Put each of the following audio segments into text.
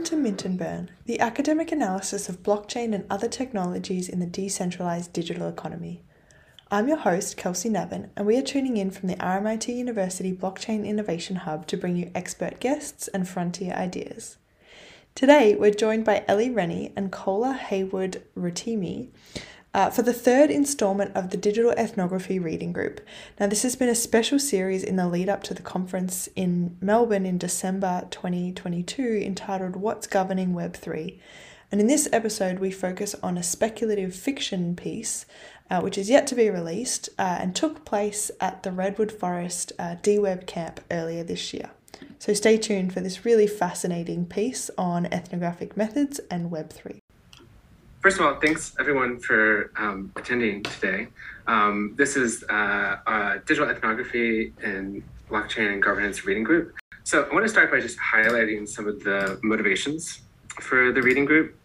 Welcome to Mint and Burn, the academic analysis of blockchain and other technologies in the decentralized digital economy. I'm your host, Kelsie Nabben, and we are tuning in from the RMIT University Blockchain Innovation Hub to bring you expert guests and frontier ideas. Today, we're joined by Ellie Rennie and Kola Heyward Rotimi uh, for the third installment of the Digital Ethnography Reading Group. Now, this has been a special series in the lead up to the conference in Melbourne in December 2022 entitled What's Governing Web3? And in this episode, we focus on a speculative fiction piece, uh, which is yet to be released uh, and took place at the Redwood Forest uh, DWeb camp earlier this year. So stay tuned for this really fascinating piece on ethnographic methods and Web3 first of all, thanks everyone for um, attending today. Um, this is uh, a digital ethnography and blockchain and governance reading group. So I want to start by just highlighting some of the motivations for the reading group.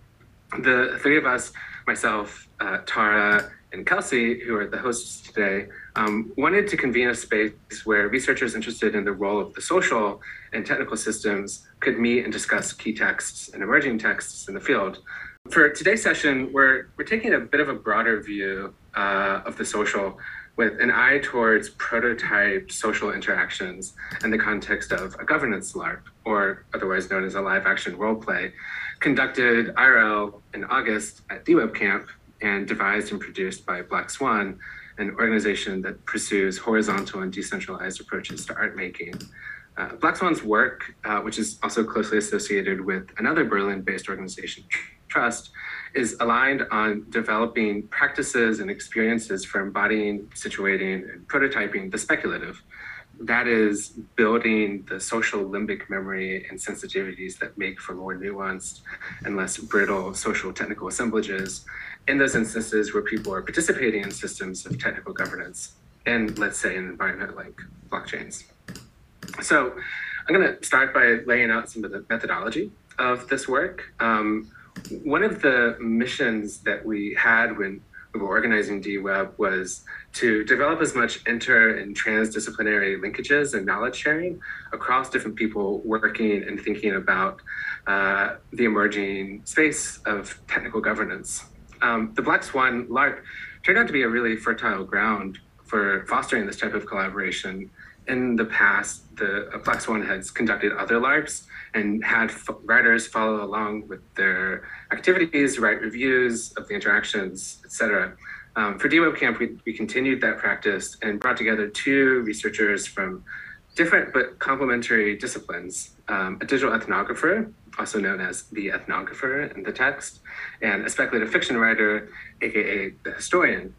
The three of us, myself, uh, Tara, and Kelsie, who are the hosts today, um, wanted to convene a space where researchers interested in the role of the social and technical systems could meet and discuss key texts and emerging texts in the field. For today's session, we're, we're taking a bit of a broader view uh, of the social with an eye towards prototyped social interactions in the context of a governance LARP, or otherwise known as a live action role play, conducted IRL in August at DWeb Camp and devised and produced by Black Swan, an organization that pursues horizontal and decentralized approaches to art making. Uh, Black Swan's work, uh, which is also closely associated with another Berlin based organization, Trust is aligned on developing practices and experiences for embodying, situating, and prototyping the speculative. That is building the social limbic memory and sensitivities that make for more nuanced and less brittle social technical assemblages in those instances where people are participating in systems of technical governance and let's say, an environment like blockchains. So I'm going to start by laying out some of the methodology of this work. Um, one of the missions that we had when we were organizing DWeb was to develop as much inter and transdisciplinary linkages and knowledge sharing across different people working and thinking about uh, the emerging space of technical governance. Um, the Black Swan LARP turned out to be a really fertile ground for fostering this type of collaboration. In the past, the uh, Black Swan has conducted other LARPs and had f- writers follow along with their activities, write reviews of the interactions, etc. Um, for DWeb Camp, we, we continued that practice and brought together two researchers from different but complementary disciplines um, a digital ethnographer, also known as the ethnographer in the text, and a speculative fiction writer, aka the historian.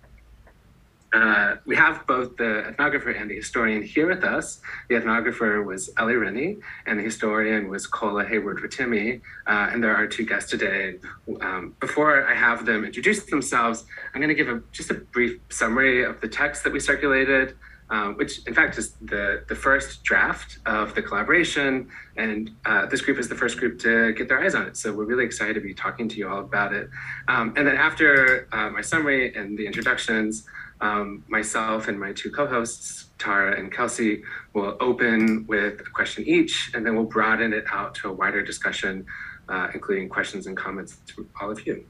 Uh, we have both the ethnographer and the historian here with us. The ethnographer was Ellie Rennie, and the historian was Kola Heyward Rotimi. Uh, and there are two guests today. Um, before I have them introduce themselves, I'm going to give a, just a brief summary of the text that we circulated. Um, which in fact is the, the first draft of the collaboration. And uh, this group is the first group to get their eyes on it. So we're really excited to be talking to you all about it. Um, and then after uh, my summary and the introductions, um, myself and my two co-hosts, Tara and Kelsie, will open with a question each, and then we'll broaden it out to a wider discussion, uh, including questions and comments from all of you.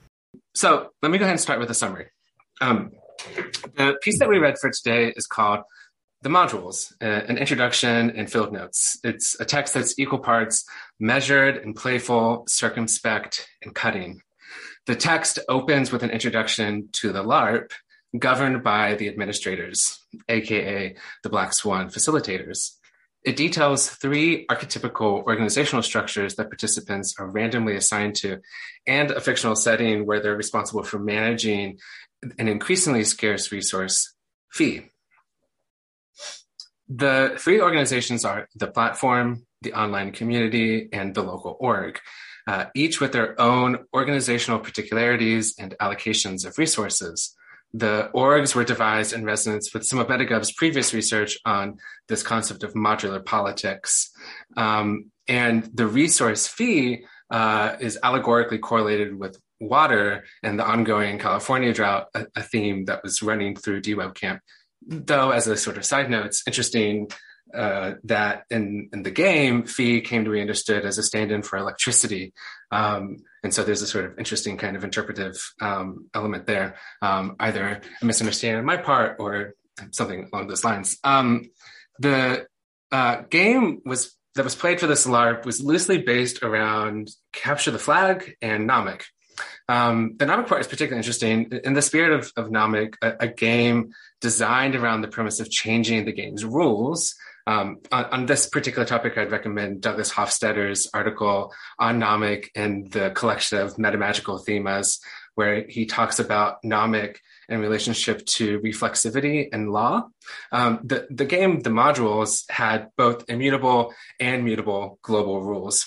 So let me go ahead and start with a summary. Um, the piece that we read for today is called The Modules, uh, an introduction and field notes. It's a text that's equal parts measured and playful, circumspect, and cutting. The text opens with an introduction to the LARP, governed by the administrators, aka the Black Swan facilitators. It details three archetypical organizational structures that participants are randomly assigned to, and a fictional setting where they're responsible for managing an increasingly scarce resource, fee. The three organizations are the platform, the online community, and the local org, uh, each with their own organizational particularities and allocations of resources the orgs were devised in resonance with some of MetaGov's previous research on this concept of modular politics. Um, and the resource fee uh, is allegorically correlated with water and the ongoing California drought, a, a theme that was running through DWeb Camp. Though, as a sort of side note, it's interesting uh, that in, in the game, fee came to be understood as a stand-in for electricity. Um, and so there's a sort of interesting kind of interpretive um, element there, um, either a misunderstanding on my part or something along those lines. Um, the uh, game was that was played for this LARP was loosely based around Capture the Flag and Nomic. Um, the Nomic part is particularly interesting. In the spirit of, of Nomic, a, a, game designed around the premise of changing the game's rules. Um, on, on, this particular topic, I'd recommend Douglas Hofstadter's article on Nomic and the collection of metamagical themas, where he talks about Nomic in relationship to reflexivity and law. Um, the, the game, the modules had both immutable and mutable global rules.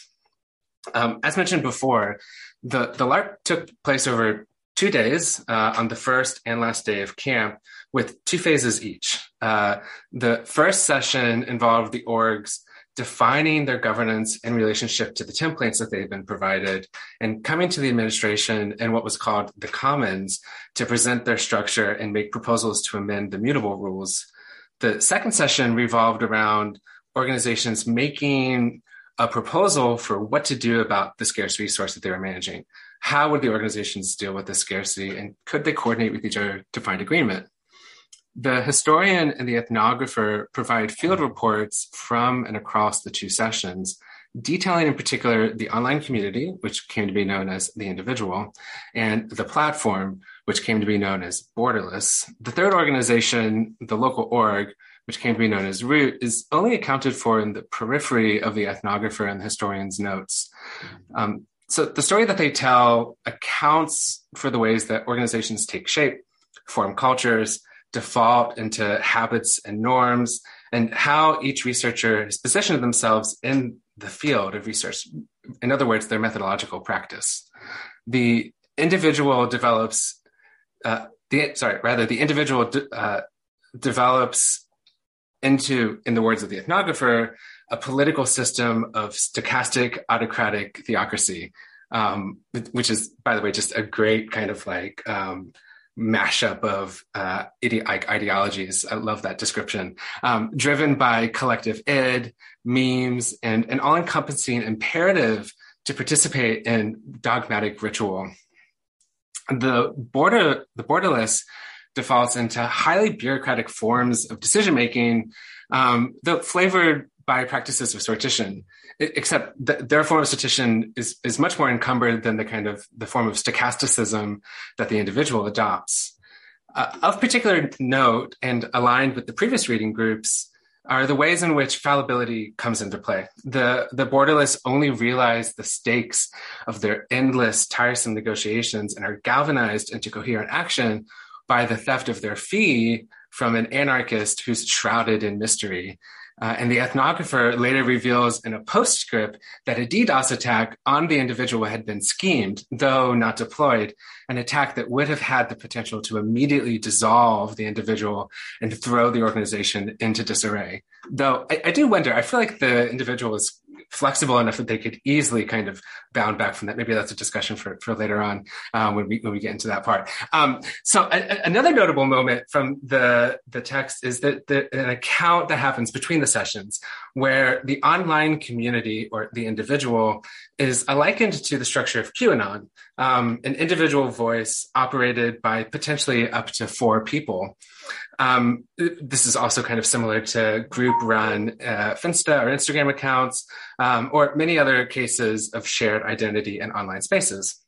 Um, as mentioned before, the, the LARP took place over two days uh, on the first and last day of camp with two phases each. Uh, the first session involved the orgs defining their governance in relationship to the templates that they've been provided and coming to the administration and what was called the commons to present their structure and make proposals to amend the mutable rules. The second session revolved around organizations making a proposal for what to do about the scarce resource that they were managing. How would the organizations deal with the scarcity and could they coordinate with each other to find agreement? The historian and the ethnographer provide field reports from and across the two sessions, detailing in particular the online community, which came to be known as the individual, and the platform, which came to be known as Borderless. The third organization, the local org, which came to be known as Root, is only accounted for in the periphery of the ethnographer and the historian's notes. Um, so the story that they tell accounts for the ways that organizations take shape, form cultures, default into habits and norms, and how each researcher has positioned themselves in the field of research. In other words, their methodological practice. The individual develops, uh, the sorry, rather the individual de- uh, develops into, in the words of the ethnographer, a political system of stochastic autocratic theocracy, um, which is, by the way, just a great kind of like um, mashup of uh, ide- ideologies. I love that description. Um, driven by collective id, memes, and an all encompassing imperative to participate in dogmatic ritual. The border, the borderless defaults into highly bureaucratic forms of decision making, um, flavored by practices of sortition except th- their form of sortition is, is much more encumbered than the kind of the form of stochasticism that the individual adopts. Uh, of particular note and aligned with the previous reading groups are the ways in which fallibility comes into play. The, the borderless only realize the stakes of their endless, tiresome negotiations and are galvanized into coherent action by the theft of their fee from an anarchist who's shrouded in mystery. Uh, and the ethnographer later reveals in a postscript that a DDoS attack on the individual had been schemed, though not deployed, an attack that would have had the potential to immediately dissolve the individual and throw the organization into disarray. Though I, I do wonder, I feel like the individual is flexible enough that they could easily kind of bound back from that. Maybe that's a discussion for, for later on um, when we when we get into that part. Um, so a, another notable moment from the the text is that the, an account that happens between the sessions where the online community or the individual is likened to the structure of QAnon, um, an individual voice operated by potentially up to four people. Um, this is also kind of similar to group run uh, Finsta or Instagram accounts, um, or many other cases of shared identity in online spaces.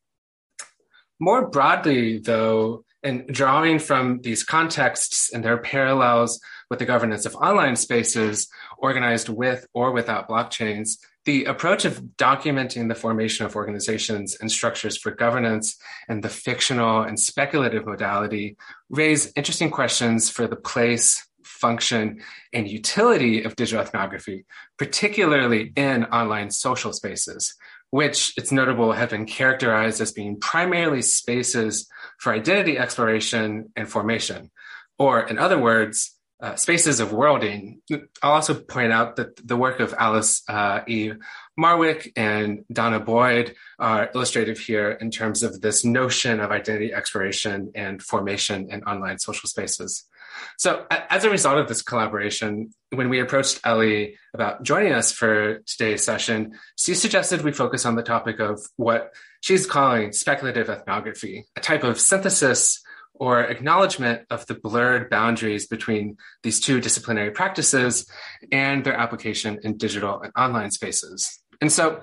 More broadly, though, and drawing from these contexts and their parallels with the governance of online spaces organized with or without blockchains, the approach of documenting the formation of organizations and structures for governance and the fictional and speculative modality raise interesting questions for the place, function, and utility of digital ethnography, particularly in online social spaces, which it's notable have been characterized as being primarily spaces for identity exploration and formation. Or, in other words, uh, spaces of worlding. I'll also point out that the work of Alice uh, E. Marwick and danah boyd are illustrative here in terms of this notion of identity exploration and formation in online social spaces. So, as a result of this collaboration, when we approached Ellie about joining us for today's session, she suggested we focus on the topic of what she's calling speculative ethnography, a type of synthesis or acknowledgement of the blurred boundaries between these two disciplinary practices and their application in digital and online spaces. And so,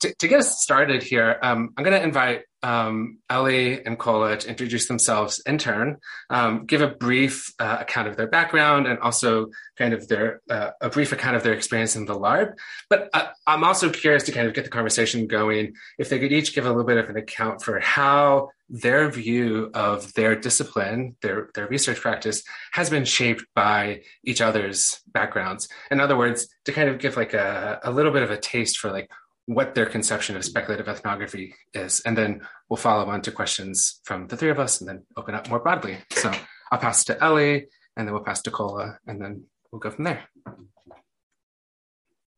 to, to get us started here, um, I'm going to invite um, Ellie and Kola to introduce themselves in turn, um, give a brief uh, account of their background, and also kind of their uh, a brief account of their experience in the LARP. But uh, I'm also curious to kind of get the conversation going. If they could each give a little bit of an account for how their view of their discipline, their their research practice, has been shaped by each other's backgrounds. In other words, to kind of give like a, a little bit of a taste for like what their conception of speculative ethnography is. And then we'll follow on to questions from the three of us and then open up more broadly. So I'll pass to Ellie and then we'll pass to Kola and then we'll go from there.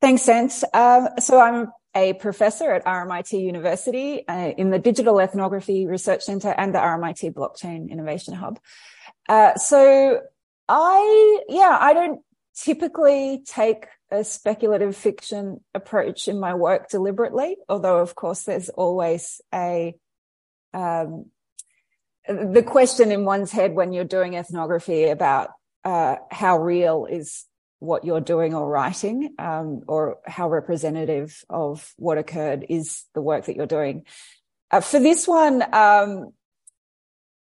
Thanks, Cent. Um, so I'm a professor at RMIT University uh, in the Digital Ethnography Research Center and the RMIT Blockchain Innovation Hub. Uh, so I, yeah, I don't typically take a speculative fiction approach in my work deliberately, although of course there's always a um, the question in one's head when you're doing ethnography about uh, how real is what you're doing or writing, um, or how representative of what occurred is the work that you're doing. Uh, for this one, um,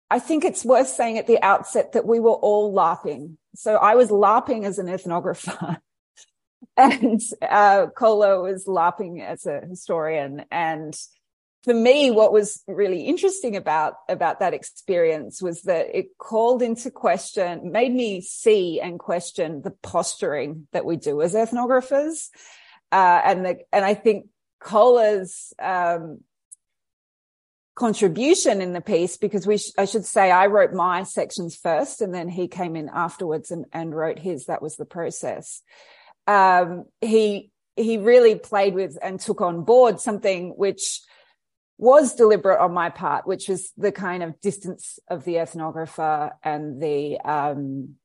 I think it's worth saying at the outset that we were all LARPing. So I was LARPing as an ethnographer and uh, was LARPing as a historian. And for me, what was really interesting about, about that experience was that it called into question, made me see and question the posturing that we do as ethnographers. Uh, and the, and I think Kola's, um, contribution in the piece because we sh- I should say I wrote my sections first and then he came in afterwards and, and wrote his that was the process um, he he really played with and took on board something which was deliberate on my part, which was the kind of distance of the ethnographer and the, um,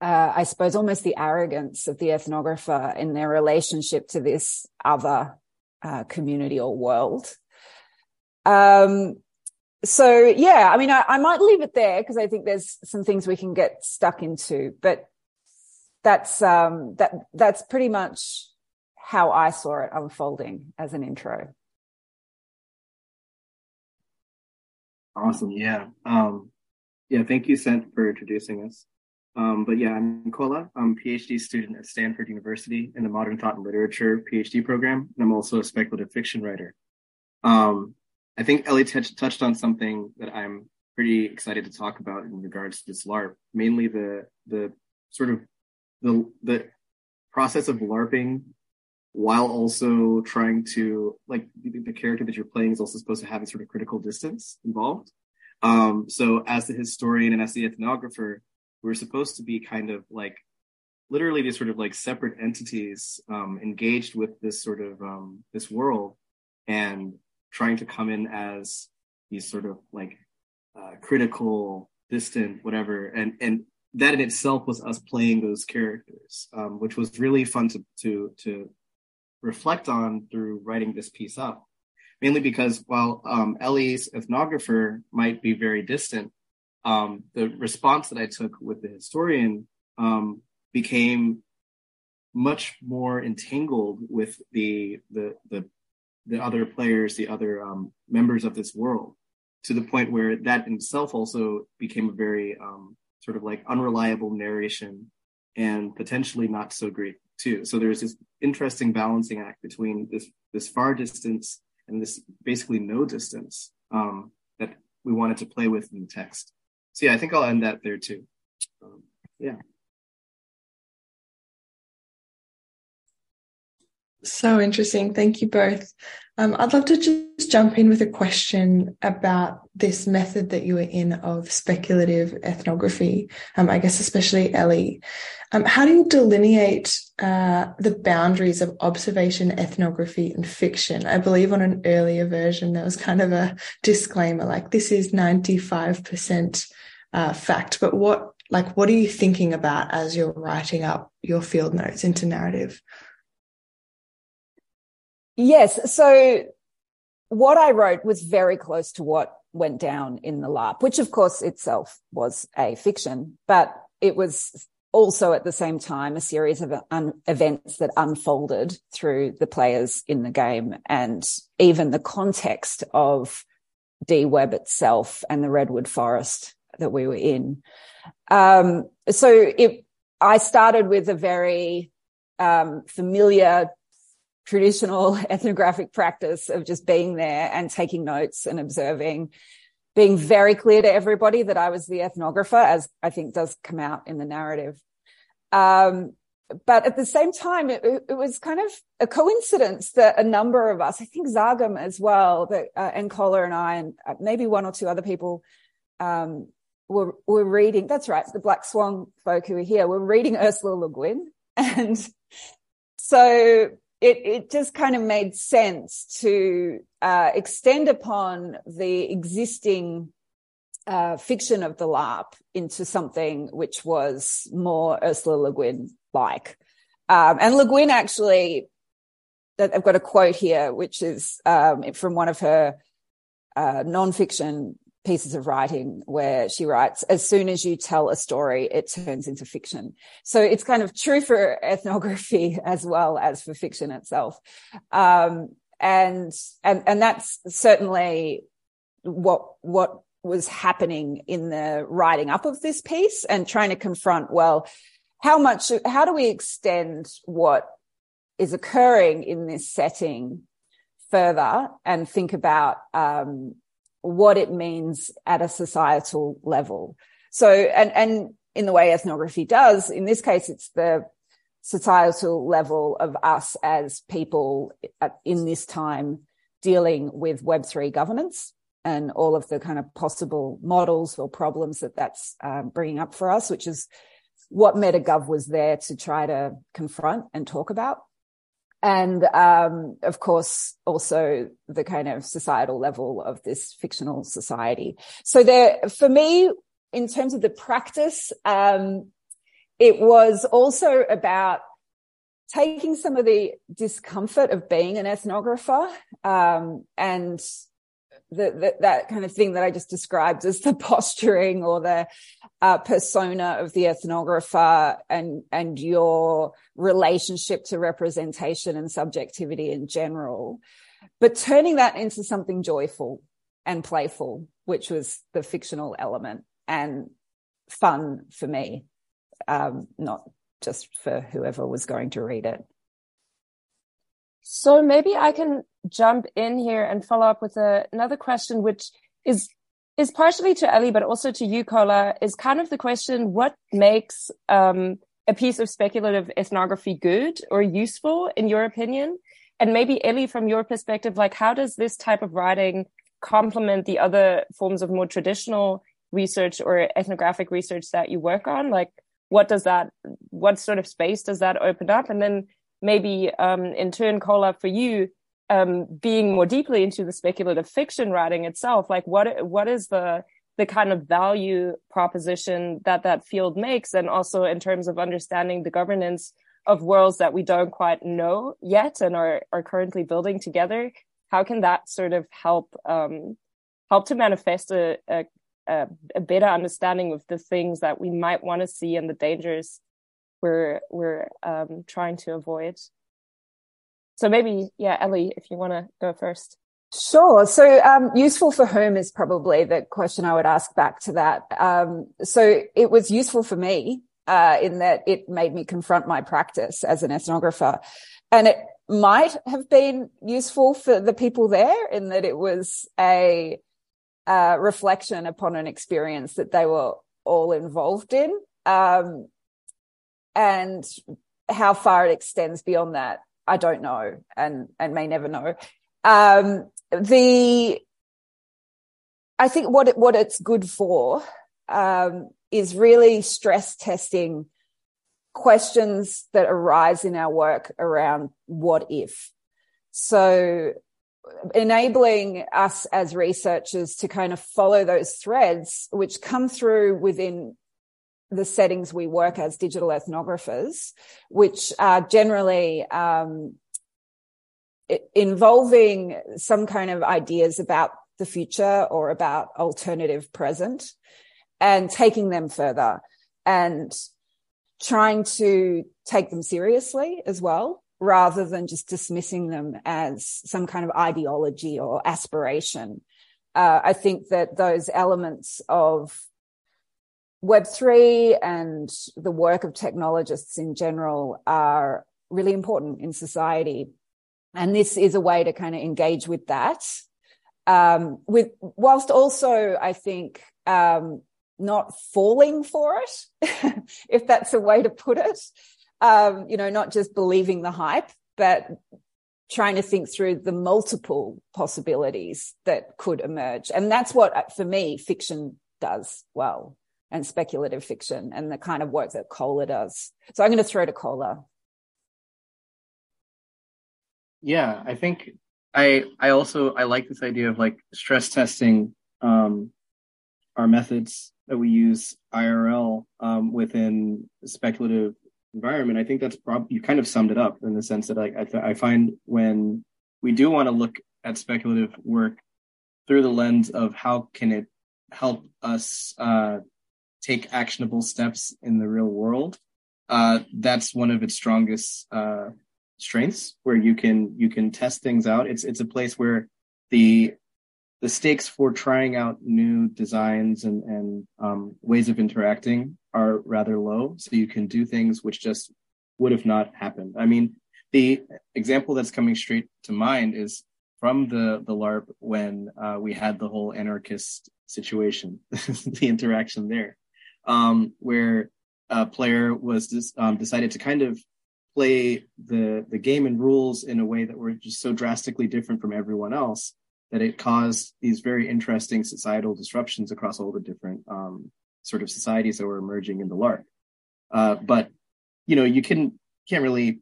uh, I suppose, almost the arrogance of the ethnographer in their relationship to this other uh, community or world. Um, so yeah, I mean, I, I might leave it there because I think there's some things we can get stuck into, but that's um, that that's pretty much how I saw it unfolding as an intro. Awesome. Yeah. Um, yeah. Thank you, Cent, for introducing us. Um, but yeah, I'm Nicola. I'm a PhD student at Stanford University in the Modern Thought and Literature PhD program, and I'm also a speculative fiction writer. Um, I think Ellie t- touched on something that I'm pretty excited to talk about in regards to this LARP, mainly the the sort of the the process of larping while also trying to like the, character that you're playing is also supposed to have a sort of critical distance involved. Um so as the historian and as the ethnographer we're supposed to be kind of like literally these sort of like separate entities um engaged with this sort of um this world and trying to come in as these sort of like uh, critical distant whatever and and that in itself was us playing those characters, um, which was really fun to, to, to reflect on through writing this piece up. Mainly because while um, Ellie's ethnographer might be very distant, um, the response that I took with the historian um, became much more entangled with the the the, the other players, the other um, members of this world, to the point where that in itself also became a very um, sort of like unreliable narration and potentially not so great too. So there's this interesting balancing act between this this far distance and this basically no distance um, that we wanted to play with in the text. So yeah, I think I'll end that there too. Um, yeah. So interesting. Thank you both. Um, I'd love to just jump in with a question about this method that you were in of speculative ethnography. Um, I guess especially Ellie. Um, how do you delineate uh, the boundaries of observation, ethnography, and fiction? I believe on an earlier version there was kind of a disclaimer like this is ninety five percent uh, fact, but what like what are you thinking about as you're writing up your field notes into narrative yes so what i wrote was very close to what went down in the larp which of course itself was a fiction but it was also at the same time a series of un- events that unfolded through the players in the game and even the context of DWeb itself and the redwood forest that we were in. Um, so it, I started with a very um, familiar traditional ethnographic practice of just being there and taking notes and observing, being very clear to everybody that I was the ethnographer, as I think does come out in the narrative. Um, but at the same time, it, it, was kind of a coincidence that a number of us, I think Zagam as well, that uh, and Kola and I, and uh, maybe one or two other people, um, were were reading. That's right, the Black Swan folk who are here were reading Ursula Le Guin, and so it it just kind of made sense to uh, extend upon the existing uh, fiction of the LARP into something which was more Ursula Le Guin like. Um, and Le Guin actually, I've got a quote here, which is um, from one of her uh, nonfiction pieces of writing where she writes, as soon as you tell a story, it turns into fiction. So it's kind of true for ethnography as well as for fiction itself. Um, and, and, and that's certainly what, what was happening in the writing up of this piece and trying to confront, well, how much, how do we extend what is occurring in this setting further and think about, um, what it means at a societal level. So, and, and in the way ethnography does, in this case, it's the societal level of us as people in this time dealing with Web3 governance and all of the kind of possible models or problems that that's um, bringing up for us, which is what MetaGov was there to try to confront and talk about. And um, of course, also the kind of societal level of this fictional society. So there, for me, in terms of the practice, um, it was also about taking some of the discomfort of being an ethnographer um, and the, the, that kind of thing that I just described as the posturing or the uh, persona of the ethnographer and and your relationship to representation and subjectivity in general, but turning that into something joyful and playful, which was the fictional element and fun for me, um, not just for whoever was going to read it. So maybe I can jump in here and follow up with a, another question, which is is partially to Ellie, but also to you, Kola, is kind of the question: What makes um, a piece of speculative ethnography good or useful, in your opinion? And maybe Ellie, from your perspective, like how does this type of writing complement the other forms of more traditional research or ethnographic research that you work on? Like, what does that, what sort of space does that open up? And then maybe um, in turn, Kola, for you, um, being more deeply into the speculative fiction writing itself, like what what is the the kind of value proposition that that field makes, and also in terms of understanding the governance of worlds that we don't quite know yet and are are currently building together. How can that sort of help um, help to manifest a, a a better understanding of the things that we might want to see and the dangers we're we're um, trying to avoid. So maybe, yeah, Ellie, if you want to go first. Sure. So, um, useful for whom is probably the question I would ask back to that. Um, so it was useful for me, uh, in that it made me confront my practice as an ethnographer. And it might have been useful for the people there in that it was a, uh, reflection upon an experience that they were all involved in. Um, and how far it extends beyond that, I don't know, and and may never know. Um, the I think what it, what it's good for um, is really stress testing questions that arise in our work around what if. So enabling us as researchers to kind of follow those threads which come through within the settings we work as digital ethnographers, which are generally um, involving some kind of ideas about the future or about alternative present and taking them further and trying to take them seriously as well rather than just dismissing them as some kind of ideology or aspiration. Uh, I think that those elements of Web3 and the work of technologists in general are really important in society. And this is a way to kind of engage with that. Um, with, whilst also, I think, um, not falling for it, if that's a way to put it. Um, you know, not just believing the hype, but trying to think through the multiple possibilities that could emerge. And that's what, for me, fiction does well and speculative fiction and the kind of work that Kola does. So I'm going to throw to Kola. Yeah, I think I I also I like this idea of like stress testing um, our methods that we use IRL um, within speculative environment. I think that's probably you kind of summed it up in the sense that like I, th- I find when we do want to look at speculative work through the lens of how can it help us uh, take actionable steps in the real world, uh, that's one of its strongest uh, strengths, where you can you can test things out. It's it's a place where the the stakes for trying out new designs and, and um, ways of interacting are rather low. So you can do things which just would have not happened. I mean, the example that's coming straight to mind is from the, the LARP when uh, we had the whole anarchist situation, the interaction there, um, where a player was um, decided to kind of play the the game and rules in a way that were just so drastically different from everyone else that it caused these very interesting societal disruptions across all the different um, sort of societies that were emerging in the LARP. Uh, but you know, you can can't really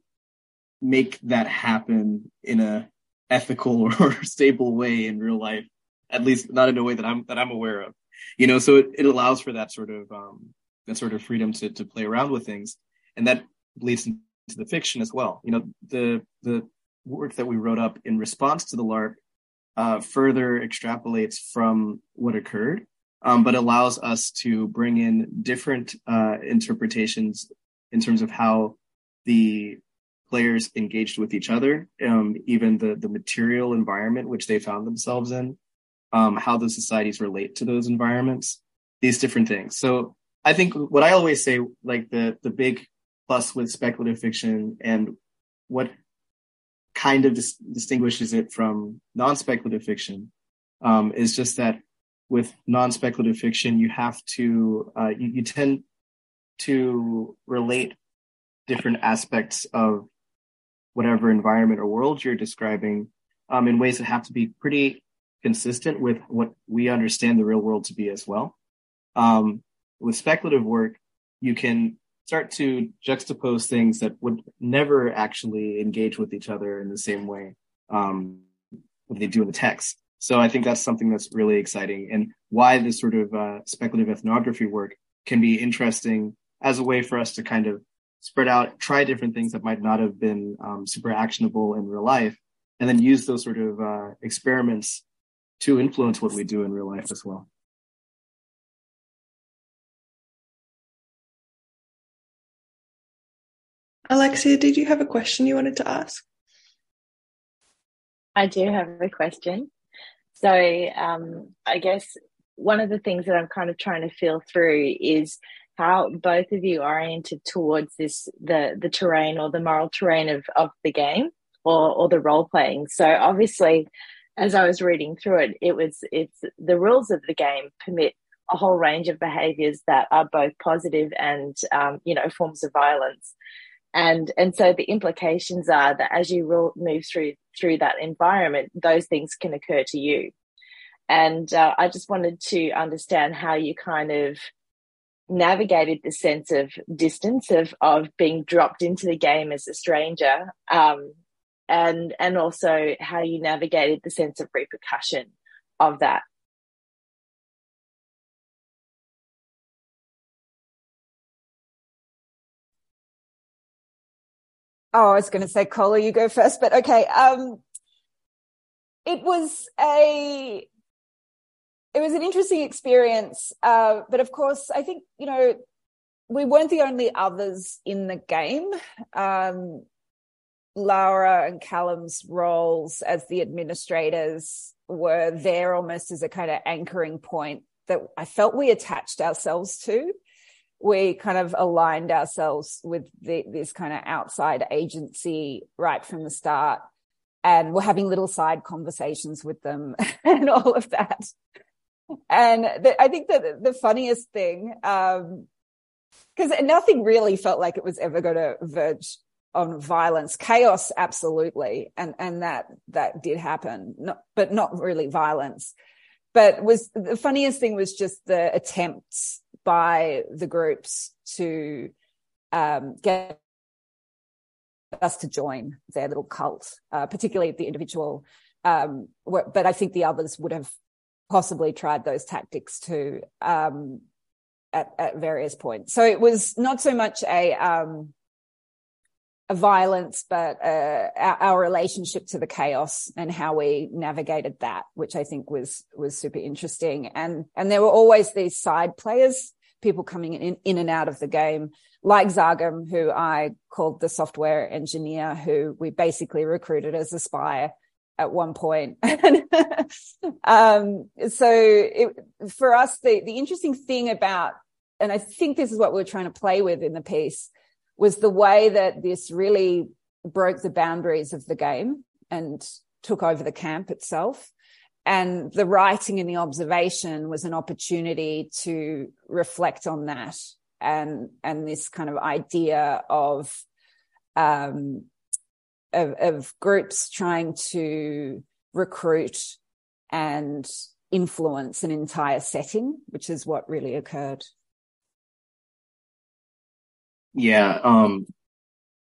make that happen in a ethical or stable way in real life, at least not in a way that I'm that I'm aware of. You know, so it, it allows for that sort of um, that sort of freedom to to play around with things, and that leads into the fiction as well. You know, the the work that we wrote up in response to the LARP uh, further extrapolates from what occurred, um, but allows us to bring in different uh, interpretations in terms of how the players engaged with each other, um, even the the material environment which they found themselves in, um, how the societies relate to those environments, these different things. So I think what I always say, like the the big plus with speculative fiction and what kind of dis- distinguishes it from non-speculative fiction um, is just that with non-speculative fiction, you have to uh, you, you tend to relate different aspects of whatever environment or world you're describing um, in ways that have to be pretty consistent with what we understand the real world to be as well. Um, with speculative work, you can start to juxtapose things that would never actually engage with each other in the same way um, what they do in the text. So I think that's something that's really exciting and why this sort of uh, speculative ethnography work can be interesting as a way for us to kind of spread out, try different things that might not have been um, super actionable in real life, and then use those sort of uh, experiments to influence what we do in real life as well. Alexia, did you have a question you wanted to ask? I do have a question. So, um, I guess one of the things that I'm kind of trying to feel through is how both of you oriented towards this the the terrain or the moral terrain of of the game or or the role playing. So obviously, as I was reading through it, it was it's the rules of the game permit a whole range of behaviors that are both positive and um, you know forms of violence. And and so the implications are that as you move through through that environment those things can occur to you. And uh, i just wanted to understand how you kind of navigated the sense of distance of of being dropped into the game as a stranger um, and and also how you navigated the sense of repercussion of that oh, I was going to say, Kola, you go first, but okay. Um, it was a, it was an interesting experience. Uh, but of course, I think, you know, we weren't the only others in the game. Um, Laura and Callum's roles as the administrators were there almost as a kind of anchoring point that I felt we attached ourselves to. We kind of aligned ourselves with the, this kind of outside agency right from the start. And we're having little side conversations with them and all of that. And the, I think that the funniest thing, um, because nothing really felt like it was ever going to verge on violence, chaos, absolutely, and and that that did happen, not, but not really violence. But was the funniest thing was just the attempts by the groups to um, get us to join their little cult, uh, particularly the individual. Um, but I think the others would have possibly tried those tactics too um, at, at various points. So it was not so much a um, a violence, but uh, our, our, relationship to the chaos and how we navigated that, which I think was was super interesting. And and there were always these side players, people coming in in and out of the game, like Zagam, who I called the software engineer, who we basically recruited as a spy at one point. um, so it, for us, the the interesting thing about, and I think this is what we're trying to play with in the piece was the way that this really broke the boundaries of the game and took over the camp itself. And the writing and the observation was an opportunity to reflect on that and, and this kind of idea of, um, of, of groups trying to recruit and influence an entire setting, which is what really occurred. Yeah, um,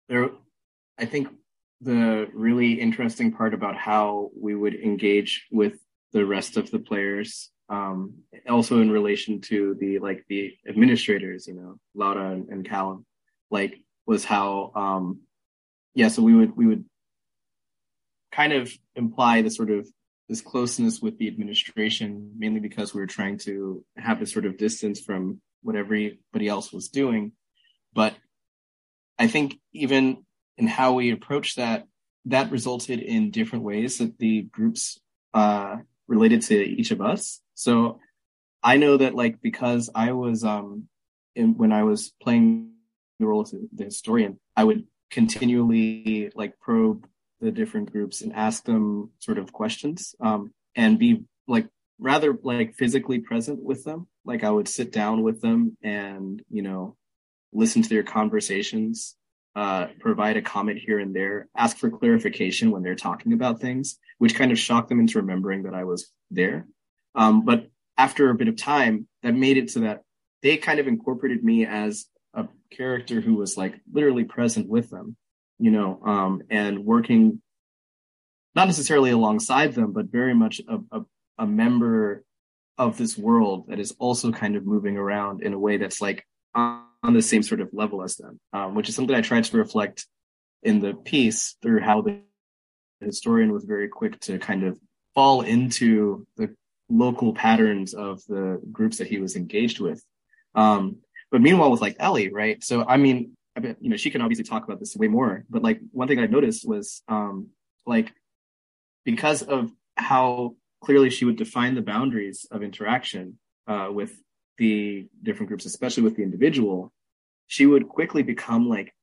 there. I think the really interesting part about how we would engage with the rest of the players, um, also in relation to the like the administrators, you know, Laura and, and Callum, like was how, um, yeah. So we would we would kind of imply the sort of this closeness with the administration, mainly because we were trying to have this sort of distance from what everybody else was doing. But I think even in how we approach that, that resulted in different ways that the groups uh, related to each of us. So I know that like because I was um in, when I was playing the role of the historian, I would continually like probe the different groups and ask them sort of questions um and be like rather like physically present with them. Like I would sit down with them and you know listen to their conversations, uh, provide a comment here and there, ask for clarification when they're talking about things, which kind of shocked them into remembering that I was there. Um, but after a bit of time, that made it so that they kind of incorporated me as a character who was like literally present with them, you know, um, and working not necessarily alongside them, but very much a, a, a member of this world that is also kind of moving around in a way that's like on the same sort of level as them, um, which is something I tried to reflect in the piece through how the historian was very quick to kind of fall into the local patterns of the groups that he was engaged with. Um, but meanwhile, with like Ellie, right? So, I mean, you know, she can obviously talk about this way more, but like one thing I noticed was, um, like, because of how clearly she would define the boundaries of interaction, uh, with the different groups, especially with the individual, she would quickly become like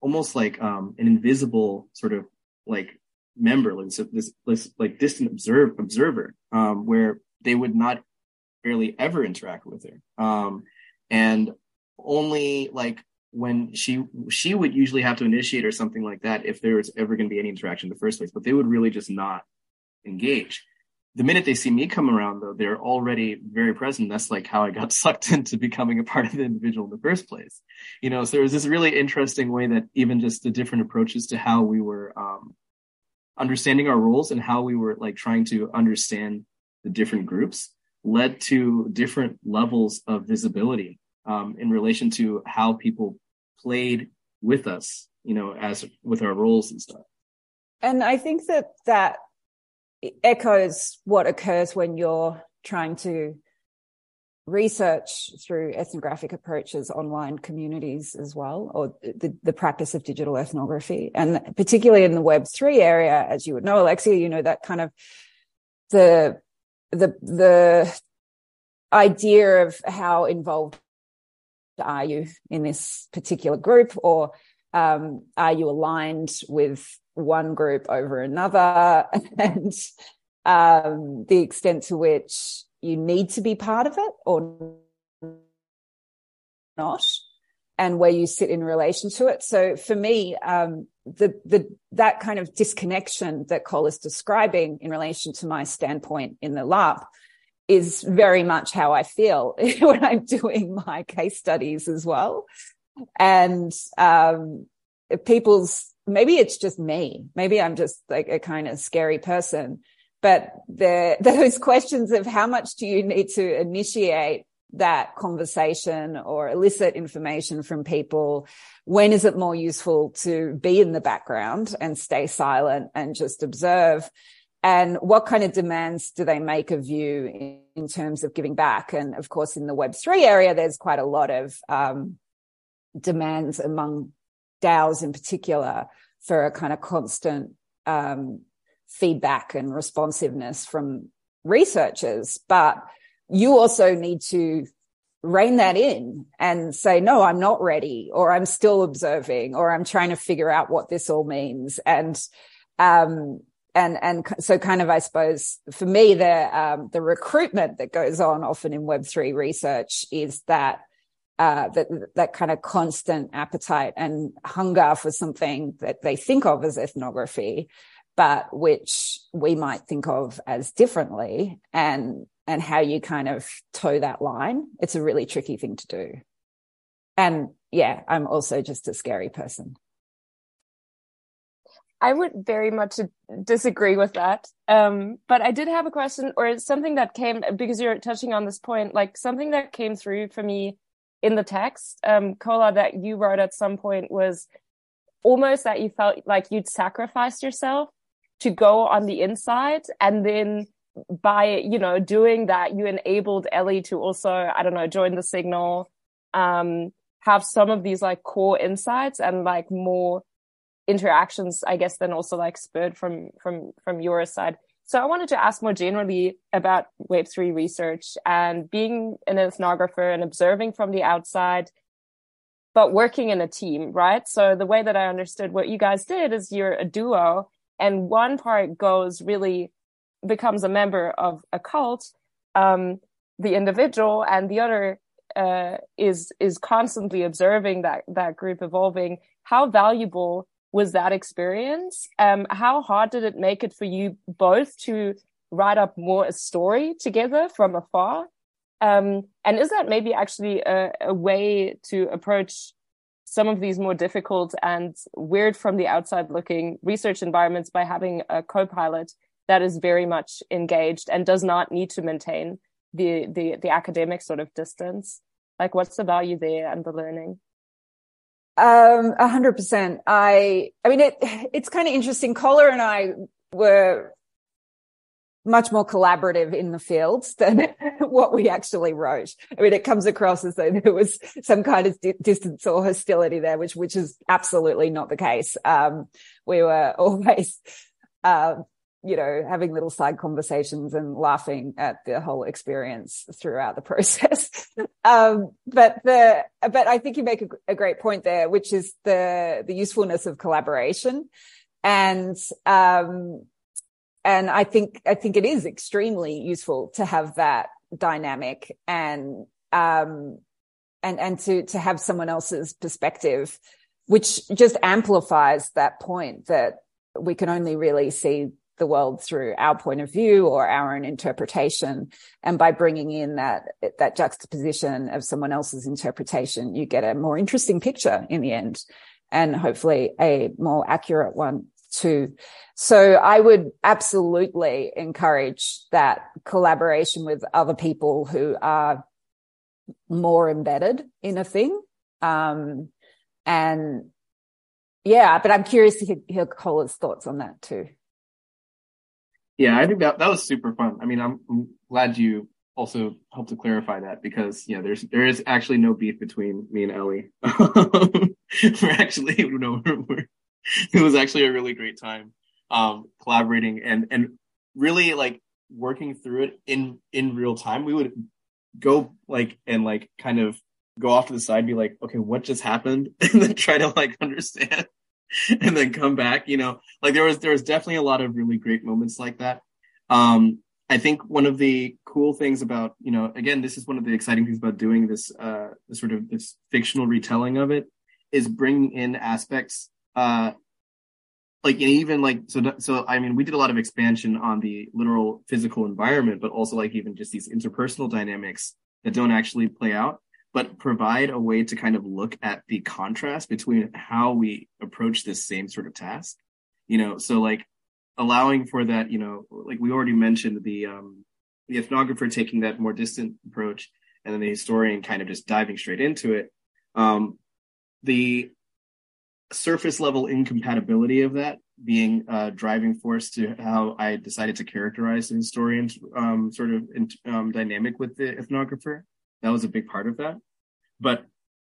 almost like um, an invisible sort of like member, like this, this like distant observe observer, um, where they would not barely ever interact with her, um, and only like when she she would usually have to initiate or something like that if there was ever going to be any interaction in the first place, but they would really just not engage the minute they see me come around though they're already very present that's like how i got sucked into becoming a part of the individual in the first place you know so there was this really interesting way that even just the different approaches to how we were um, understanding our roles and how we were like trying to understand the different groups led to different levels of visibility um, in relation to how people played with us, you know, as with our roles and stuff. And I think that that echoes what occurs when you're trying to research through ethnographic approaches online communities as well or the, the practice of digital ethnography. And particularly in the web3 area as you would know alexia you know that kind of the the the idea of how involved are you in this particular group or um, are you aligned with one group over another and um, the extent to which you need to be part of it or not and where you sit in relation to it. So for me um, the the that kind of disconnection that Kola is describing in relation to my standpoint in the lab is very much how i feel when i'm doing my case studies as well. And um, people's maybe it's just me maybe i'm just like a kind of scary person but the, those questions of how much do you need to initiate that conversation or elicit information from people? When is it more useful to be in the background and stay silent and just observe? And what kind of demands do they make of you in, in terms of giving back? And of course, in the Web3 area, there's quite a lot of um, demands among DAOs in particular for a kind of constant um, feedback and responsiveness from researchers, but you also need to rein that in and say, no, I'm not ready, or I'm still observing, or I'm trying to figure out what this all means. And, um, and, and so kind of, I suppose for me, the, um, the recruitment that goes on often in Web3 research is that, uh, that, that kind of constant appetite and hunger for something that they think of as ethnography but which we might think of as differently and and how you kind of toe that line it's a really tricky thing to do. And yeah i'm also just a scary person. I would very much disagree with that. Um, but i did have a question or something that came because you're touching on this point like something that came through for me in the text um Kola that you wrote at some point was almost that you felt like you'd sacrificed yourself to go on the inside and then by you know doing that you enabled ellie to also i don't know join the signal um have some of these like core insights and like more interactions i guess then also like spurred from from from your side so i wanted to ask more generally about web3 research and being an ethnographer and observing from the outside but working in a team right? So the way that i understood what you guys did is you're a duo and one part goes really becomes a member of a cult um, the individual and the other uh, is is constantly observing that that group evolving. How valuable was that experience? Um, how hard did it make it for you both to write up more a story together from afar? Um, and is that maybe actually a, a way to approach some of these more difficult and weird from the outside looking research environments by having a co-pilot that is very much engaged and does not need to maintain the the the academic sort of distance? Like what's the value there and the learning um a hundred percent i i mean it it's kind of interesting Kola and i were much more collaborative in the fields than what we actually wrote. I mean, it comes across as though there was some kind of di- distance or hostility there, which, which is absolutely not the case. Um, we were always, uh, you know, having little side conversations and laughing at the whole experience throughout the process. um, but the, but I think you make a, a great point there, which is the, the usefulness of collaboration. And, um, and I think I think it is extremely useful to have that dynamic and um and and to to have someone else's perspective which just amplifies that point that we can only really see the world through our point of view or our own interpretation and by bringing in that that juxtaposition of someone else's interpretation you get a more interesting picture in the end and hopefully a more accurate one too. So I would absolutely encourage that collaboration with other people who are more embedded in a thing. Um, and yeah, but I'm curious to hear Kola's thoughts on that too. Yeah, I think that that was super fun. I mean, I'm, I'm glad you also helped to clarify that because yeah, there's there is actually no beef between me and Ellie. we're actually you we're, it was actually a really great time um collaborating and and really like working through it in in real time. We would go like and like kind of go off to the side, be like, okay, what just happened, and then try to like understand, and then come back. You know, like there was there was definitely a lot of really great moments like that. Um, I think one of the cool things about you know again this is one of the exciting things about doing this uh this sort of this fictional retelling of it is bringing in aspects uh like even like so so i mean we did a lot of expansion on the literal physical environment but also like even just these interpersonal dynamics that don't actually play out but provide a way to kind of look at the contrast between how we approach this same sort of task you know so like allowing for that you know like we already mentioned the um the ethnographer taking that more distant approach and then the historian kind of just diving straight into it um the surface level incompatibility of that being a driving force to how I decided to characterize the historian's um, sort of um, dynamic with the ethnographer. That was a big part of that. But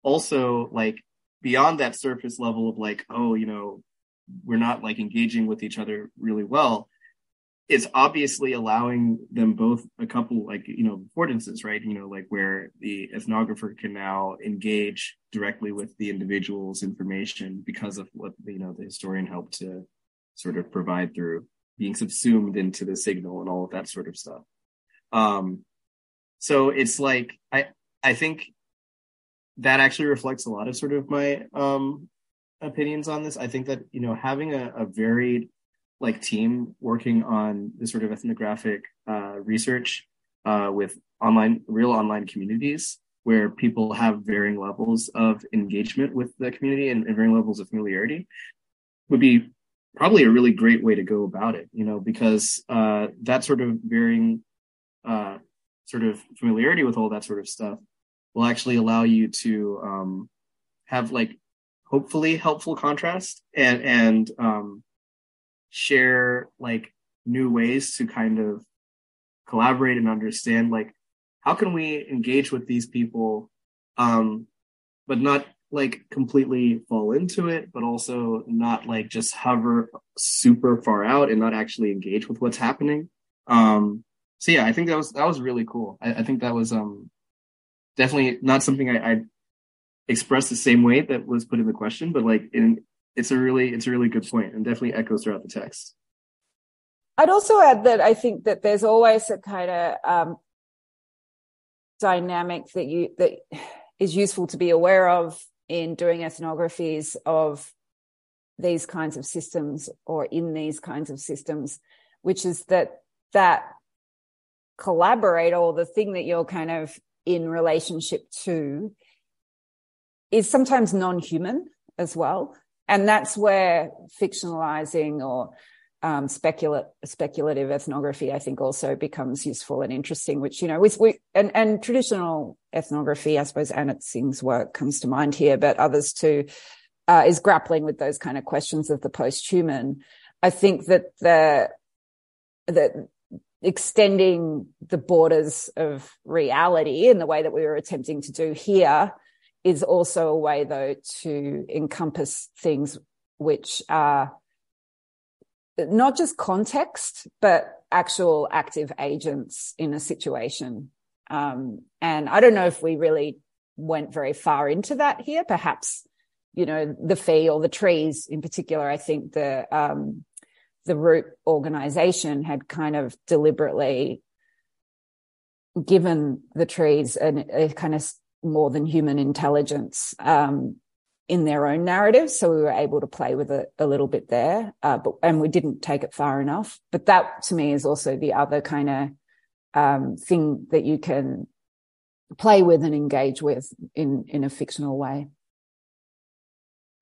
also, like, beyond that surface level of like, oh, you know, we're not like engaging with each other really well, it's obviously allowing them both a couple like you know affordances right you know like where the ethnographer can now engage directly with the individual's information because of what you know the historian helped to sort of provide through being subsumed into the signal and all of that sort of stuff um so it's like i i think that actually reflects a lot of sort of my um opinions on this. I think that you know having a, a varied like team working on this sort of ethnographic uh, research uh, with online, real online communities where people have varying levels of engagement with the community and, and varying levels of familiarity would be probably a really great way to go about it, you know, because uh, that sort of varying uh, sort of familiarity with all that sort of stuff will actually allow you to um, have like hopefully helpful contrast and and um, share like new ways to kind of collaborate and understand like how can we engage with these people um but not like completely fall into it but also not like just hover super far out and not actually engage with what's happening. Um so yeah i think that was that was really cool i, I think that was um definitely not something I, I expressed the same way that was put in the question but like in it's a really it's a really good point and definitely echoes throughout the text. I'd also add that I think that there's always a kind of um, dynamic that you that is useful to be aware of in doing ethnographies of these kinds of systems or in these kinds of systems, which is that that collaborator or the thing that you're kind of in relationship to is sometimes non-human as well and that's where fictionalizing or um, speculative speculative ethnography, I think, also becomes useful and interesting. Which you know, with we and and traditional ethnography, I suppose, Anna Tsing's work comes to mind here, but others too, uh, is grappling with those kind of questions of the post-human. I think that the that extending the borders of reality in the way that we were attempting to do here is also a way, though, to encompass things which are not just context, but actual active agents in a situation. Um, and I don't know if we really went very far into that here. Perhaps, you know, the fee or the trees in particular, I think the, um, the root organization had kind of deliberately given the trees an, a kind of more than human intelligence um, in their own narrative. So we were able to play with it a little bit there, uh, but and we didn't take it far enough. But that to me is also the other kind of um, thing that you can play with and engage with in in a fictional way.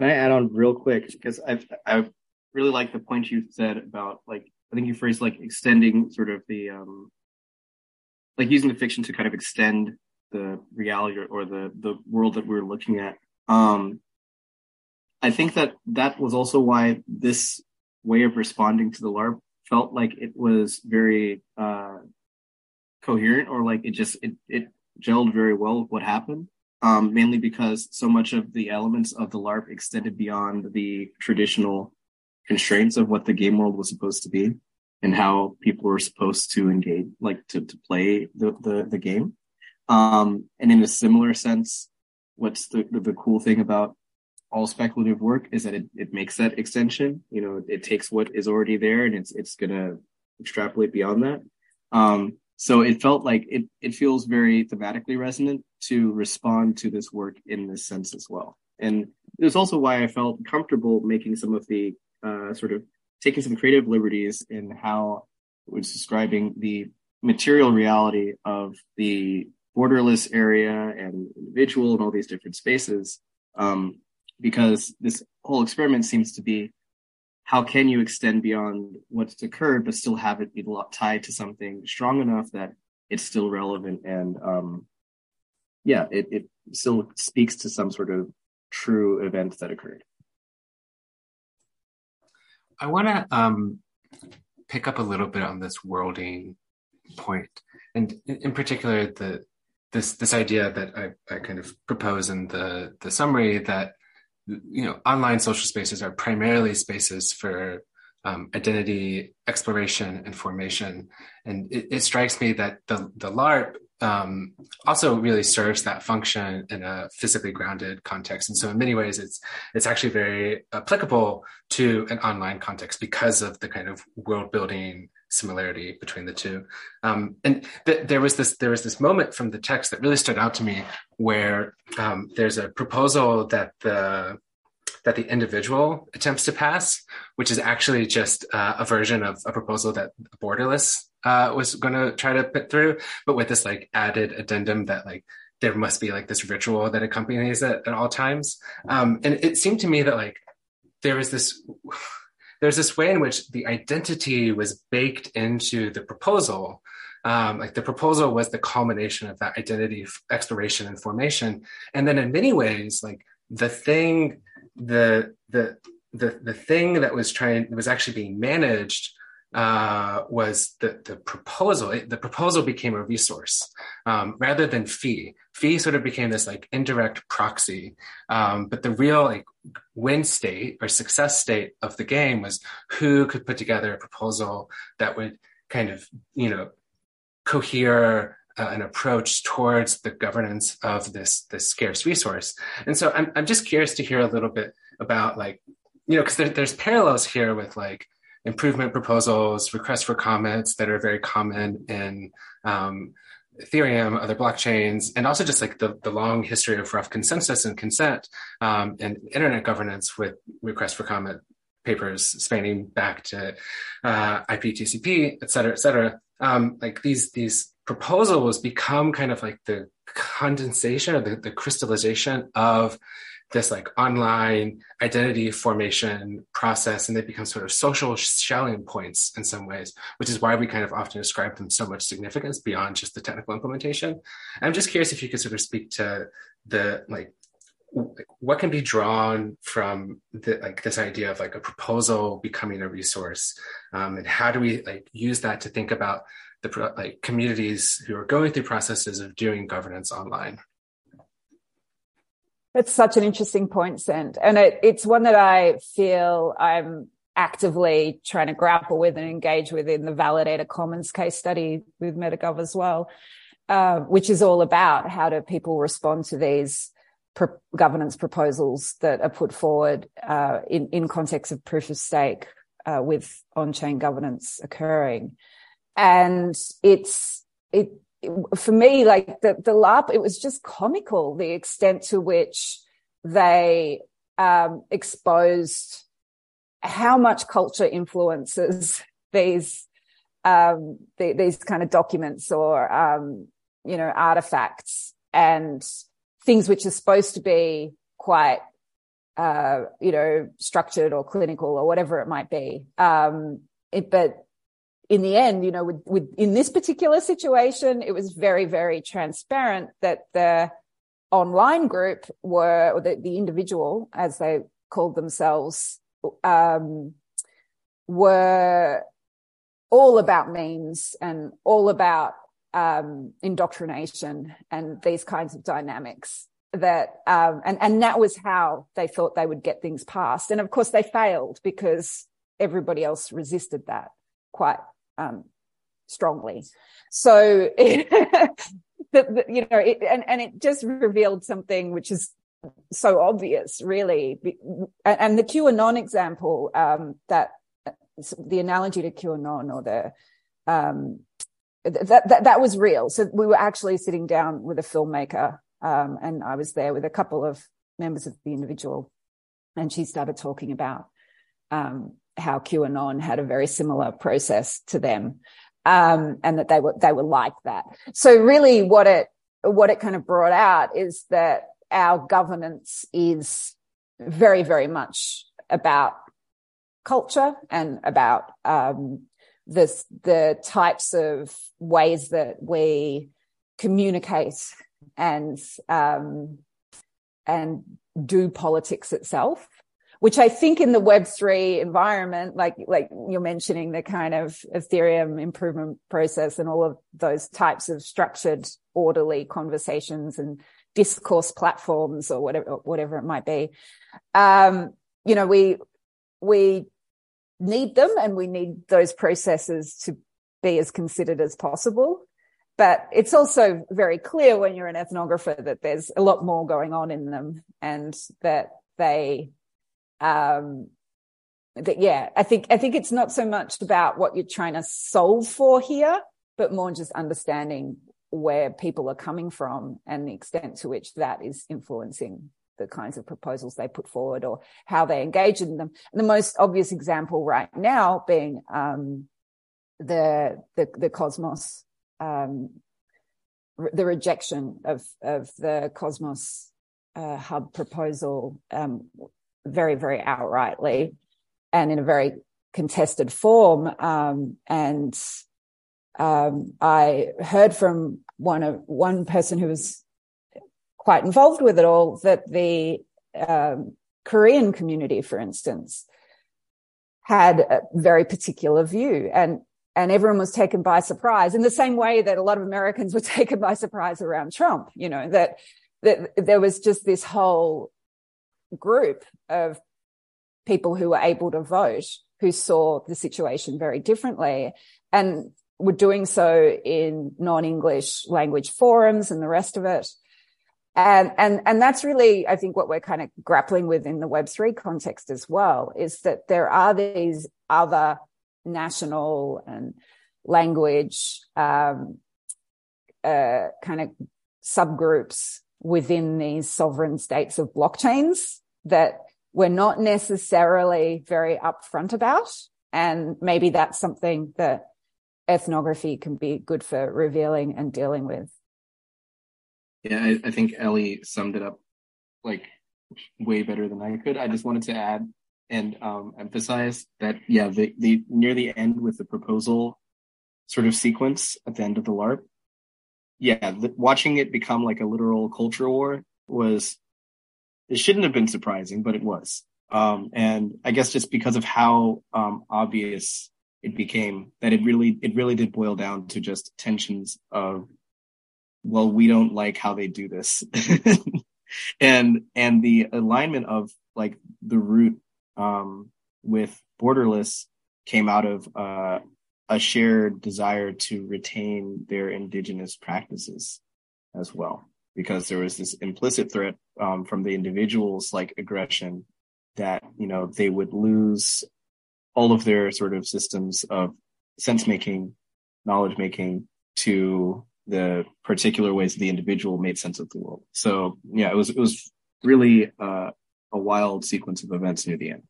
Can I add on real quick because I I really like the point you said about like I think you phrased like extending sort of the um like using the fiction to kind of extend the reality or, or the the world that we're looking at. Um, I think that that was also why this way of responding to the LARP felt like it was very uh, coherent or like it just it it gelled very well with what happened. Um, mainly because so much of the elements of the LARP extended beyond the traditional constraints of what the game world was supposed to be and how people were supposed to engage, like to, to play the, the, the game. Um, and in a similar sense, what's the, the, cool thing about all speculative work is that it, it makes that extension. You know, it takes what is already there and it's, it's going to extrapolate beyond that. Um, so it felt like it, it feels very thematically resonant to respond to this work in this sense as well. And it was also why I felt comfortable making some of the uh, sort of taking some creative liberties in how it was describing the material reality of the borderless area and individual and all these different spaces. Um, because this whole experiment seems to be how can you extend beyond what's occurred, but still have it be tied to something strong enough that it's still relevant and, um, yeah, it, it still speaks to some sort of true event that occurred. I want to um, pick up a little bit on this worlding point, and in particular the this this idea that I, I kind of propose in the the summary that you know, online social spaces are primarily spaces for um, identity exploration and formation. And it, it, strikes me that the, the LARP um, also really serves that function in a physically grounded context. And so in many ways, it's, it's actually very applicable to an online context because of the kind of world building similarity between the two. Um, and th- there was this there was this moment from the text that really stood out to me where um, there's a proposal that the that the individual attempts to pass, which is actually just uh, a version of a proposal that Borderless uh, was going to try to put through, but with this like added addendum that like there must be like this ritual that accompanies it at all times. Um, and it seemed to me that like there was this there's this way in which the identity was baked into the proposal. Um, like the proposal was the culmination of that identity exploration and formation. And then in many ways, like the thing, the, the, the, the thing that was trying, was actually being managed uh, was the, the proposal. It, the proposal became a resource um, rather than fee. Fee sort of became this like indirect proxy. Um, but the real like win state or success state of the game was who could put together a proposal that would kind of, you know, cohere uh, an approach towards the governance of this this scarce resource. And so I'm I'm just curious to hear a little bit about like you know because there, there's parallels here with like improvement proposals, requests for comments that are very common in um, Ethereum, other blockchains, and also just like the, the long history of rough consensus and consent um, and internet governance with requests for comment papers spanning back to uh, IPTCP, et cetera, et cetera. Um, like these these proposals become kind of like the condensation or the, the crystallization of this like online identity formation process and they become sort of social Schelling points in some ways which is why we kind of often ascribe them so much significance beyond just the technical implementation. I'm just curious if you could sort of speak to the like what can be drawn from the, like this idea of like a proposal becoming a resource um, and how do we like use that to think about the like communities who are going through processes of doing governance online that's such an interesting point, Cent. And it, it's one that I feel I'm actively trying to grapple with and engage with in the Validator Commons case study with MetaGov as well, uh, which is all about how do people respond to these pro- governance proposals that are put forward uh, in, in context of proof of stake uh, with on-chain governance occurring. And it's, it, for me, like the, the LARP, it was just comical, the extent to which they um, exposed how much culture influences these um, the, these kind of documents or um, you know artifacts and things which are supposed to be quite uh, you know structured or clinical or whatever it might be. Um, it, but in the end, you know, with, with, in this particular situation, it was very, very transparent that the online group were, or the, the individual, as they called themselves um, were all about memes and all about um, indoctrination and these kinds of dynamics that um, and and that was how they thought they would get things passed. And of course they failed because everybody else resisted that quite um, strongly. So the, the, you know it, and and it just revealed something which is so obvious really. And the qanon example um, that the analogy to qanon or the um, that, that that was real. So we were actually sitting down with a filmmaker um, and I was there with a couple of members of the individual, and she started talking about um, how QAnon had a very similar process to them, um, and that they were they were like that. So really, what it what it kind of brought out is that our governance is very very much about culture and about um, this the types of ways that we communicate and um, and do politics itself which I think in the Web3 environment, like, like you're mentioning the kind of Ethereum improvement process and all of those types of structured, orderly conversations and discourse platforms or whatever, whatever it might be. Um, you know, we, we need them and we need those processes to be as considered as possible. But it's also very clear when you're an ethnographer that there's a lot more going on in them and that they, um, that, yeah, I think, I think it's not so much about what you're trying to solve for here, but more just understanding where people are coming from and the extent to which that is influencing the kinds of proposals they put forward or how they engage in them. And the most obvious example right now being um, the, the, the Cosmos um, re- the rejection of of the Cosmos uh, hub proposal um, very very outrightly and in a very contested form. Um, and um, I heard from one of one person who was quite involved with it all that the um, Korean community, for instance, had a very particular view and and everyone was taken by surprise in the same way that a lot of Americans were taken by surprise around Trump, you know, that, that there was just this whole group of people who were able to vote who saw the situation very differently and were doing so in non-English language forums and the rest of it. And, and, and that's really, I think what we're kind of grappling with in the Web3 context as well is that there are these other national and language um, uh, kind of subgroups within these sovereign states of blockchains that we're not necessarily very upfront about. And maybe that's something that ethnography can be good for revealing and dealing with. Yeah, I, I think Ellie summed it up like way better than I could. I just wanted to add and um, emphasize that yeah, the, the near the end with the proposal sort of sequence at the end of the LARP, yeah, the, watching it become like a literal culture war was it shouldn't have been surprising, but it was. Um, and I guess just because of how um, obvious it became that it really it really did boil down to just tensions of well we don't like how they do this and and the alignment of like the root um, with Borderless came out of uh, a shared desire to retain their indigenous practices as well, because there was this implicit threat um, from the individuals like aggression that, you know, they would lose all of their sort of systems of sense making, knowledge making to the particular ways the individual made sense of the world. So yeah, it was, it was really, uh, a wild sequence of events near the end.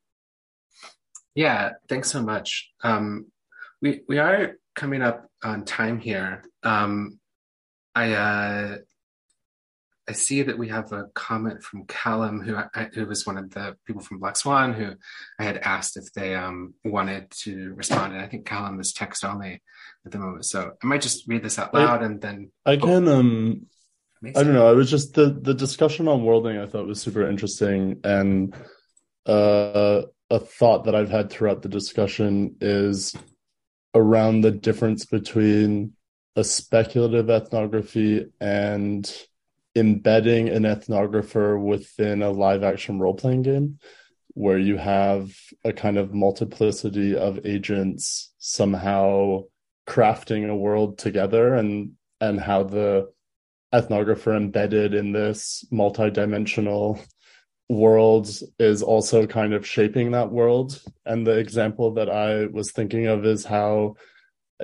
Yeah, thanks so much. Um, we we are coming up on time here. Um, I uh, I see that we have a comment from Callum, who I, who was one of the people from Black Swan, who I had asked if they um, wanted to respond, and I think Callum is text only at the moment. So I might just read this out loud, I, and then I can. Oh. Um, I don't know. I was just the the discussion on worlding. I thought was super interesting, and uh, a thought that I've had throughout the discussion is around the difference between a speculative ethnography and embedding an ethnographer within a live action role playing game where you have a kind of multiplicity of agents somehow crafting a world together and and how the ethnographer embedded in this multidimensional world is also kind of shaping that world. And the example that i was thinking of is how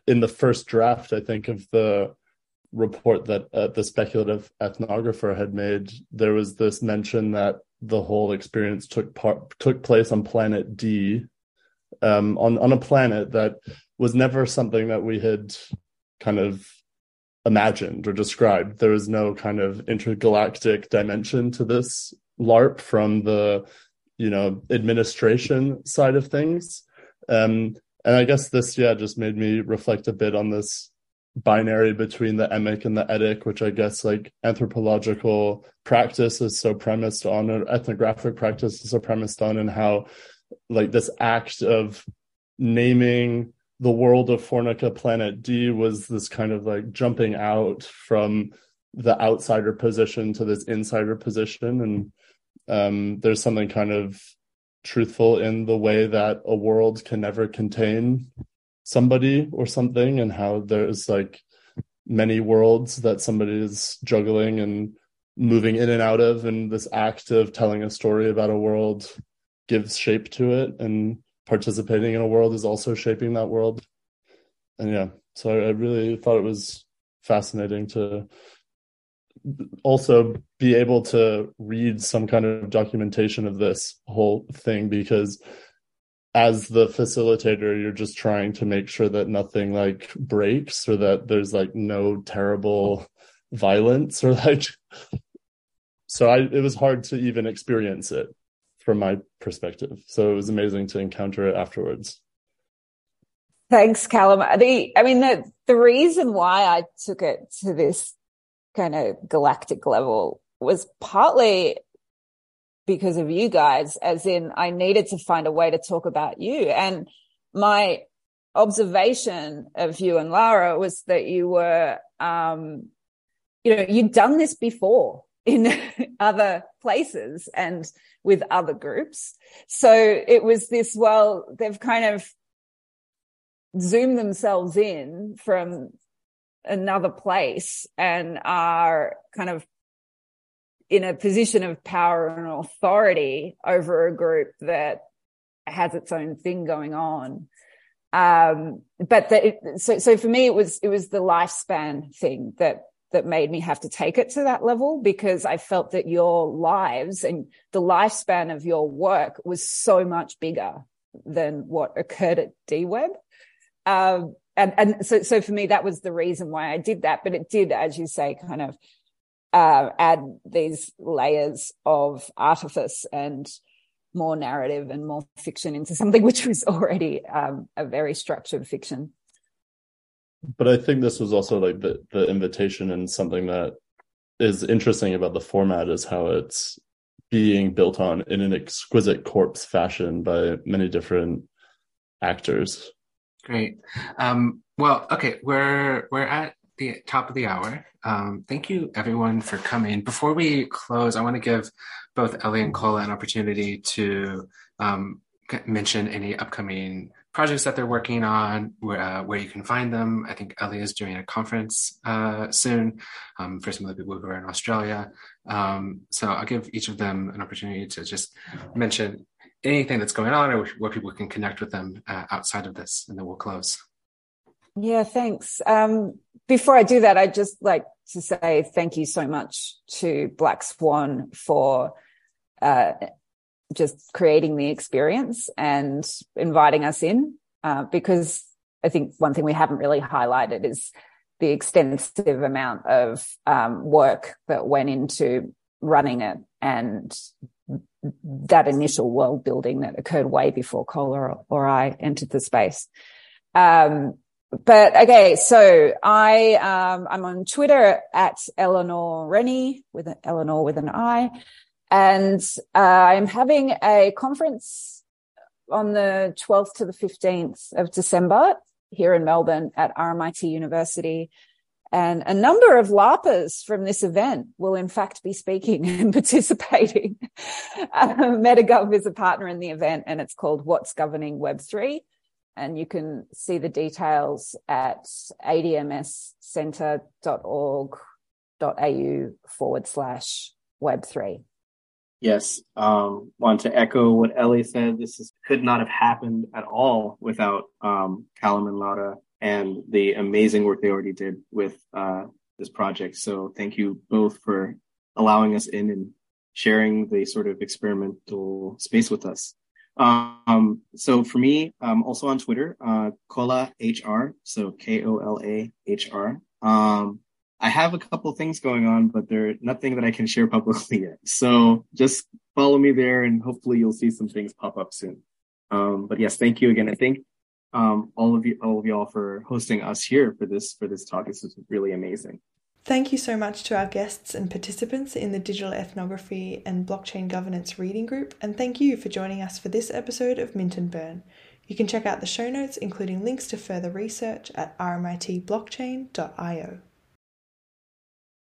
in the first draft i think of the report that uh, the speculative ethnographer had made there was this mention that the whole experience took part took place on planet d um, on on a planet that was never something that we had kind of imagined or described. There was no kind of intergalactic dimension to this LARP from the, you know, administration side of things. Um, and I guess this, yeah, just made me reflect a bit on this binary between the emic and the etic, which I guess like anthropological practice is so premised on, or ethnographic practice is so premised on, and how like this act of naming the world of Fornica Planet D was this kind of like jumping out from the outsider position to this insider position. And um, there's something kind of truthful in the way that a world can never contain somebody or something, and how there's like many worlds that somebody is juggling and moving in and out of. And this act of telling a story about a world gives shape to it. And participating in a world is also shaping that world. And yeah, so I really thought it was fascinating to also be able to read some kind of documentation of this whole thing because as the facilitator you're just trying to make sure that nothing like breaks or that there's like no terrible violence or like so i it was hard to even experience it from my perspective. So it was amazing to encounter it afterwards. Thanks, Callum. The, I mean, the, the reason why I took it to this kind of galactic level was partly because of you guys, as in I needed to find a way to talk about you. And my observation of you and Lara was that you were, um, you know, you'd done this before in other places and with other groups. So it was this, well, they've kind of zoomed themselves in from another place and are kind of in a position of power and authority over a group that has its own thing going on. Um, but the, so, so for me, it was, it was the lifespan thing that that made me have to take it to that level because I felt that your lives and the lifespan of your work was so much bigger than what occurred at DWeb. Um, and, and so, so for me, that was the reason why I did that. But it did, as you say, kind of, uh, add these layers of artifice and more narrative and more fiction into something which was already, um, a very structured fiction but I think this was also like the the invitation and something that is interesting about the format is how it's being built on in an exquisite corpse fashion by many different actors. Great. Um, well, okay, we're we're at the top of the hour. Um, thank you everyone for coming. Before we close, I want to give both Ellie and Kola an opportunity to um, mention any upcoming projects that they're working on, where, uh, where you can find them. I think Ellie is doing a conference uh, soon um, for some of the people who are in Australia. Um, so I'll give each of them an opportunity to just mention anything that's going on or where people can connect with them uh, outside of this, and then we'll close. Yeah, thanks. Um, before I do that, I'd just like to say thank you so much to Black Swan for uh, just creating the experience and inviting us in uh, because I think one thing we haven't really highlighted is the extensive amount of um, work that went into running it and that initial world building that occurred way before Kola or, or I entered the space. Um, but okay, so I um, I'm on Twitter at Eleanor Rennie with an Eleanor with an I. And uh, I'm having a conference on the 12th to the 15th of December here in Melbourne at RMIT University. And a number of LARPers from this event will in fact be speaking and participating. uh, MetaGov is a partner in the event and it's called What's Governing Web3. And you can see the details at admscentre.org.au forward slash web3. Yes, um, want to echo what Ellie said. This is, could not have happened at all without um, Callum and Laura and the amazing work they already did with uh, this project. So thank you both for allowing us in and sharing the sort of experimental space with us. Um, so for me, um, also on Twitter, uh, Kola HR, so K O L A H R. Um, I have a couple things going on, but they're nothing that I can share publicly yet. So just follow me there and hopefully you'll see some things pop up soon. Um, but yes, thank you again. I think, um, all of you, all of y'all for hosting us here for this, for this talk. This is really amazing. Thank you so much to our guests and participants in the Digital Ethnography and Blockchain Governance Reading Group, and thank you for joining us for this episode of Mint and Burn. You can check out the show notes, including links to further research, at rmitblockchain.io.